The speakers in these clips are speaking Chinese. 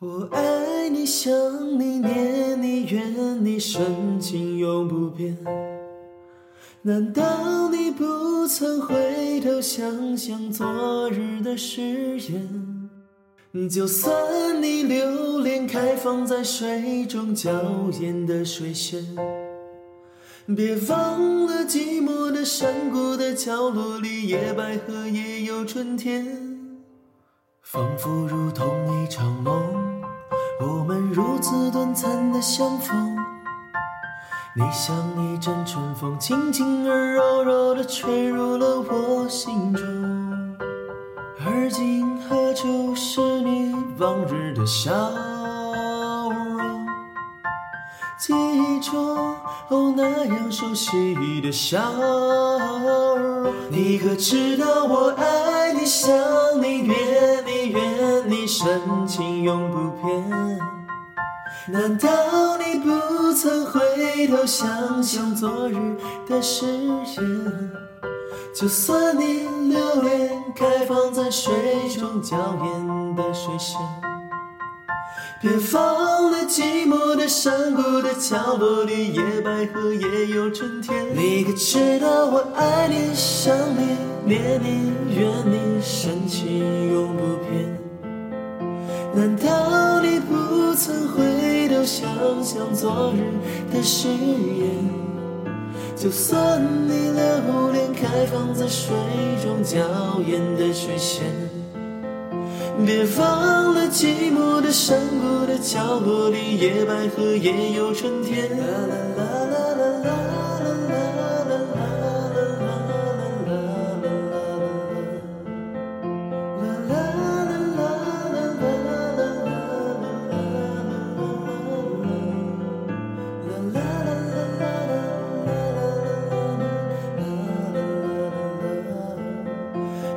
我爱你，想你，念你，怨你，深情永不变。难道你不曾回头想想昨日的誓言？就算你留恋开放在水中娇艳的水仙，别忘了寂寞的山谷的角落里，野百合也有春天。仿佛如同一场梦，我们如此短暂的相逢。你像一阵春风，轻轻而柔柔地吹入了我心中。而今何处是你往日的笑容？记忆中哦那样熟悉的笑容。你可知道我爱你，想你，念，深情永不变。难道你不曾回头想想昨日的誓言？就算你留恋开放在水中娇艳的水仙，别忘了寂寞的山谷的角落里，野百合也有春天。你可知道我爱你，想你，念你，怨你，深情永不变。难道你不曾回头想想昨日的誓言？就算你留恋开放在水中娇艳的水仙，别忘了寂寞的山谷的角落里，野百合也有春天。啦啦啦啦啦啦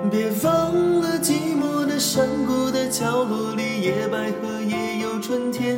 别忘了寂寞的山谷的角落里，野百合也有春天。